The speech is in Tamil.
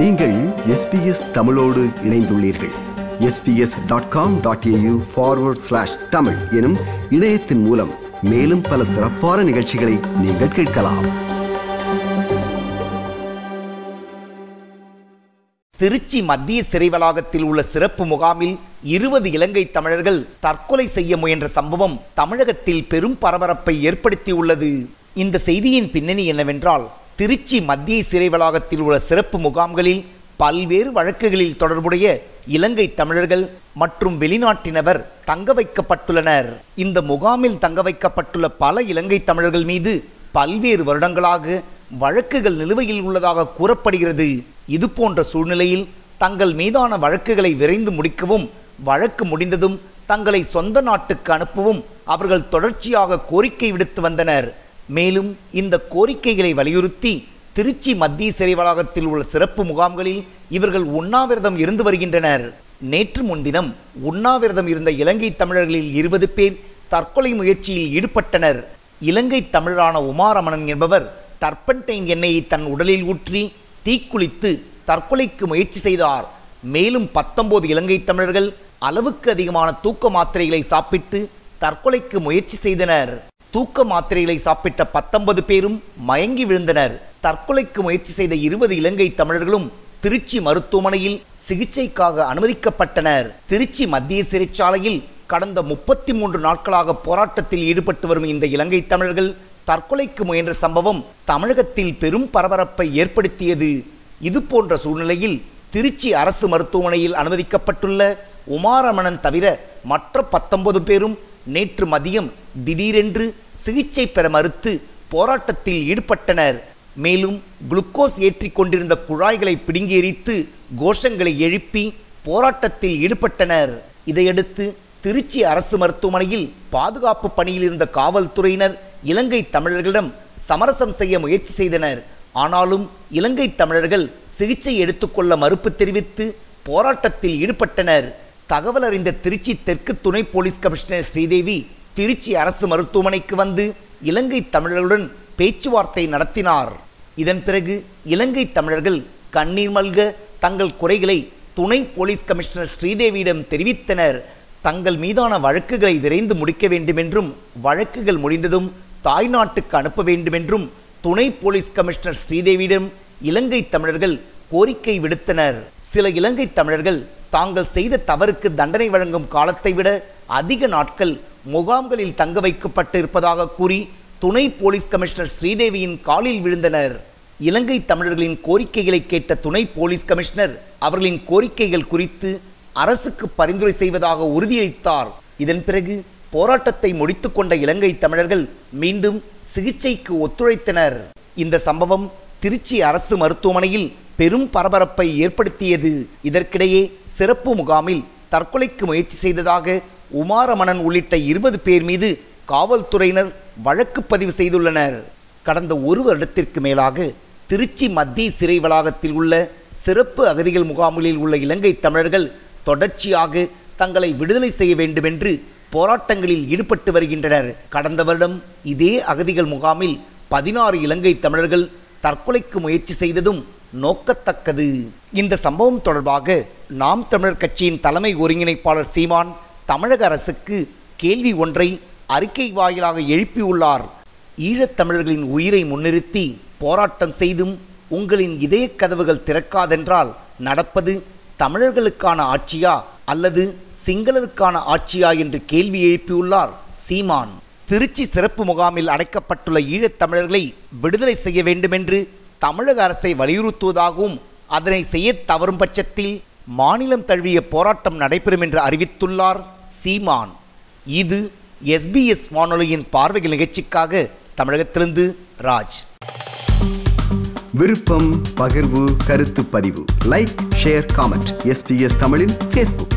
நீங்கள் எஸ்பிஎஸ் தமிழோடு இணைந்துள்ளீர்கள். SBS dot com dot AU forward slash Tamil எனும் இணையத்தின் மூலம் மேலும் பல சிறப்பான நிகழ்ச்சிகளை நீங்கள் கேட்கலாம். திருச்சி மத்திய சிறை வளாகத்தில் உள்ள சிறப்பு முகாமில் இருபது இலங்கை தமிழர்கள் தற்கொலை செய்ய முயன்ற சம்பவம் தமிழகத்தில் பெரும் பரபரப்பை ஏற்படுத்தியுள்ளது. இந்த செய்தியின் பின்னணி என்னவென்றால் திருச்சி மத்திய சிறை வளாகத்தில் உள்ள சிறப்பு முகாம்களில் பல்வேறு வழக்குகளில் தொடர்புடைய இலங்கை தமிழர்கள் மற்றும் வெளிநாட்டினவர் தங்க வைக்கப்பட்டுள்ளனர். இந்த முகாமில் தங்க வைக்கப்பட்டுள்ள பல இலங்கை தமிழர்கள் மீது பல்வேறு வருடங்களாக வழக்குகள் நிலுவையில் உள்ளதாக கூறப்படுகிறது. இது போன்ற சூழ்நிலையில் தங்கள் மீதான வழக்குகளை விரைந்து முடிக்கவும் வழக்கு முடிந்ததும் தங்களை சொந்த நாட்டுக்கு அனுப்பவும் அவர்கள் தொடர்ச்சியாக கோரிக்கை விடுத்து வந்தனர். மேலும் இந்த கோரிக்கைகளை வலியுறுத்தி திருச்சி மத்திய சிறை வளாகத்தில் உள்ள சிறப்பு முகாம்களில் இவர்கள் உண்ணாவிரதம் இருந்து வருகின்றனர். நேற்று முன்தினம் உண்ணாவிரதம் இருந்த இலங்கை தமிழர்களில் இருபது பேர் தற்கொலை முயற்சியில் ஈடுபட்டனர். இலங்கை தமிழரான உமாரமணன் என்பவர் டர்பன்டைன் எண்ணெயை தன் உடலில் ஊற்றி தீக்குளித்து தற்கொலைக்கு முயற்சி செய்தார். மேலும் பத்தொன்பது இலங்கை தமிழர்கள் அளவுக்கு அதிகமான தூக்க மாத்திரைகளை சாப்பிட்டு தற்கொலைக்கு முயற்சி செய்தனர். தூக்க மாத்திரைகளை சாப்பிட்ட பத்தொன்பது பேரும் மயங்கி விழுந்தனர். தற்கொலைக்கு முயற்சி செய்த இருபது இலங்கை தமிழர்களும் திருச்சி மருத்துவமனையில் சிகிச்சைக்காக அனுமதிக்கப்பட்டனர். திருச்சி மத்திய சிறைச்சாலையில் கடந்த முப்பத்தி மூன்று நாட்களாக போராட்டத்தில் ஈடுபட்டு வரும் இந்த இலங்கை தமிழர்கள் தற்கொலைக்கு முயன்ற சம்பவம் தமிழகத்தில் பெரும் பரபரப்பை ஏற்படுத்தியது. இது போன்ற சூழ்நிலையில் திருச்சி அரசு மருத்துவமனையில் அனுமதிக்கப்பட்டுள்ள உமாரமணன் தவிர மற்ற பத்தொன்பது பேரும் நேற்று மதியம் திடீரென்று சிகிச்சை பெற மறுத்து போராட்டத்தில் ஈடுபட்டனர். மேலும் குளுக்கோஸ் ஏற்றி கொண்டிருந்த குழாய்களை பிடுங்கி எரித்து கோஷங்களை எழுப்பி போராட்டத்தில் ஈடுபட்டனர். இதையடுத்து திருச்சி அரசு மருத்துவமனையில் பாதுகாப்பு பணியில் இருந்த காவல்துறையினர் இலங்கை தமிழர்களிடம் சமரசம் செய்ய முயற்சி செய்தனர். ஆனாலும் இலங்கை தமிழர்கள் சிகிச்சை எடுத்துக்கொள்ள மறுப்பு தெரிவித்து போராட்டத்தில் ஈடுபட்டனர். தகவல் அறிந்த திருச்சி தெற்கு துணை போலீஸ் கமிஷனர் ஸ்ரீதேவி திருச்சி அரசு மருத்துவமனைக்கு வந்து இலங்கை தமிழர்களுடன் பேச்சுவார்த்தை நடத்தினார். இதன் பிறகு இலங்கை தமிழர்கள் கண்ணீர் மல்க தங்கள் குறைகளை துணை போலீஸ் கமிஷனர் ஸ்ரீதேவியிடம் தெரிவித்தனர். தங்கள் மீதான வழக்குகளை விரைந்து முடிக்க வேண்டுமென்றும் வழக்குகள் முடிந்ததும் தாய்நாட்டுக்கு அனுப்ப வேண்டுமென்றும் துணை போலீஸ் கமிஷனர் ஸ்ரீதேவியிடம் இலங்கை தமிழர்கள் கோரிக்கை விடுத்தனர். சில இலங்கை தமிழர்கள் தாங்கள் செய்த தவறுக்கு தண்டனை வழங்கும் காலத்தை விட அதிக நாட்கள் முகாம்களில் தங்க வைக்கப்பட்டு இருப்பதாக கூறி துணை போலீஸ் கமிஷனர் ஸ்ரீதேவியின் காலில் விழுந்தனர். இலங்கை தமிழர்களின் கோரிக்கைகளை கேட்ட துணை போலீஸ் கமிஷனர் அவர்களின் கோரிக்கைகள் குறித்து அரசுக்கு பரிந்துரை செய்வதாக உறுதியளித்தார். இதன் பிறகு போராட்டத்தை முடித்துக்கொண்ட இலங்கை தமிழர்கள் மீண்டும் சிகிச்சைக்கு ஒத்துழைத்தனர். இந்த சம்பவம் திருச்சி அரசு மருத்துவமனையில் பெரும் பரபரப்பை ஏற்படுத்தியது. இதற்கிடையே சிறப்பு முகாமில் தற்கொலைக்கு முயற்சி செய்ததாக உமாரமணன் உள்ளிட்ட இருபது பேர் மீது காவல்துறையினர் வழக்கு பதிவு செய்துள்ளனர். கடந்த ஒரு வருடத்திற்கு மேலாக திருச்சி மத்திய சிறை வளாகத்தில் உள்ள சிறப்பு அகதிகள் முகாம்களில் உள்ள இலங்கை தமிழர்கள் தொடர்ச்சியாக தங்களை விடுதலை செய்ய வேண்டுமென்று போராட்டங்களில் ஈடுபட்டு வருகின்றனர். கடந்த வருடம் இதே அகதிகள் முகாமில் பதினாறு இலங்கை தமிழர்கள் தற்கொலைக்கு முயற்சி செய்ததும் நோக்கத்தக்கது. இந்த சம்பவம் தொடர்பாக நாம் தமிழர் கட்சியின் தலைமை ஒருங்கிணைப்பாளர் சீமான் தமிழக அரசுக்கு கேள்வி ஒன்றை அறிக்கை வாயிலாக எழுப்பியுள்ளார். ஈழத்தமிழர்களின் உயிரை முன்னிறுத்தி போராட்டம் செய்தும் உங்களின் இதய கதவுகள் திறக்காதென்றால் நடப்பது தமிழர்களுக்கான ஆட்சியா அல்லது சிங்களருக்கான ஆட்சியா என்று கேள்வி எழுப்பியுள்ளார் சீமான். திருச்சி சிறப்பு முகாமில் அடைக்கப்பட்டுள்ள ஈழத்தமிழர்களை விடுதலை செய்ய வேண்டுமென்று தமிழக அரசை வலியுறுத்துவதாகவும் அதனை செய்ய தவறும் பட்சத்தில் மாநிலம் தழுவிய போராட்டம் நடைபெறும் என்று அறிவித்துள்ளார் சீமான். இது எஸ்பிஎஸ் வானொலியின் பார்வைகள் நிகழ்ச்சிக்காக தமிழகத்திலிருந்து ராஜ். விருப்பம் பகிர்வு கருத்து பதிவு. லைக் ஷேர் காமெண்ட் எஸ்பிஎஸ் தமிழின் ஃபேஸ்புக்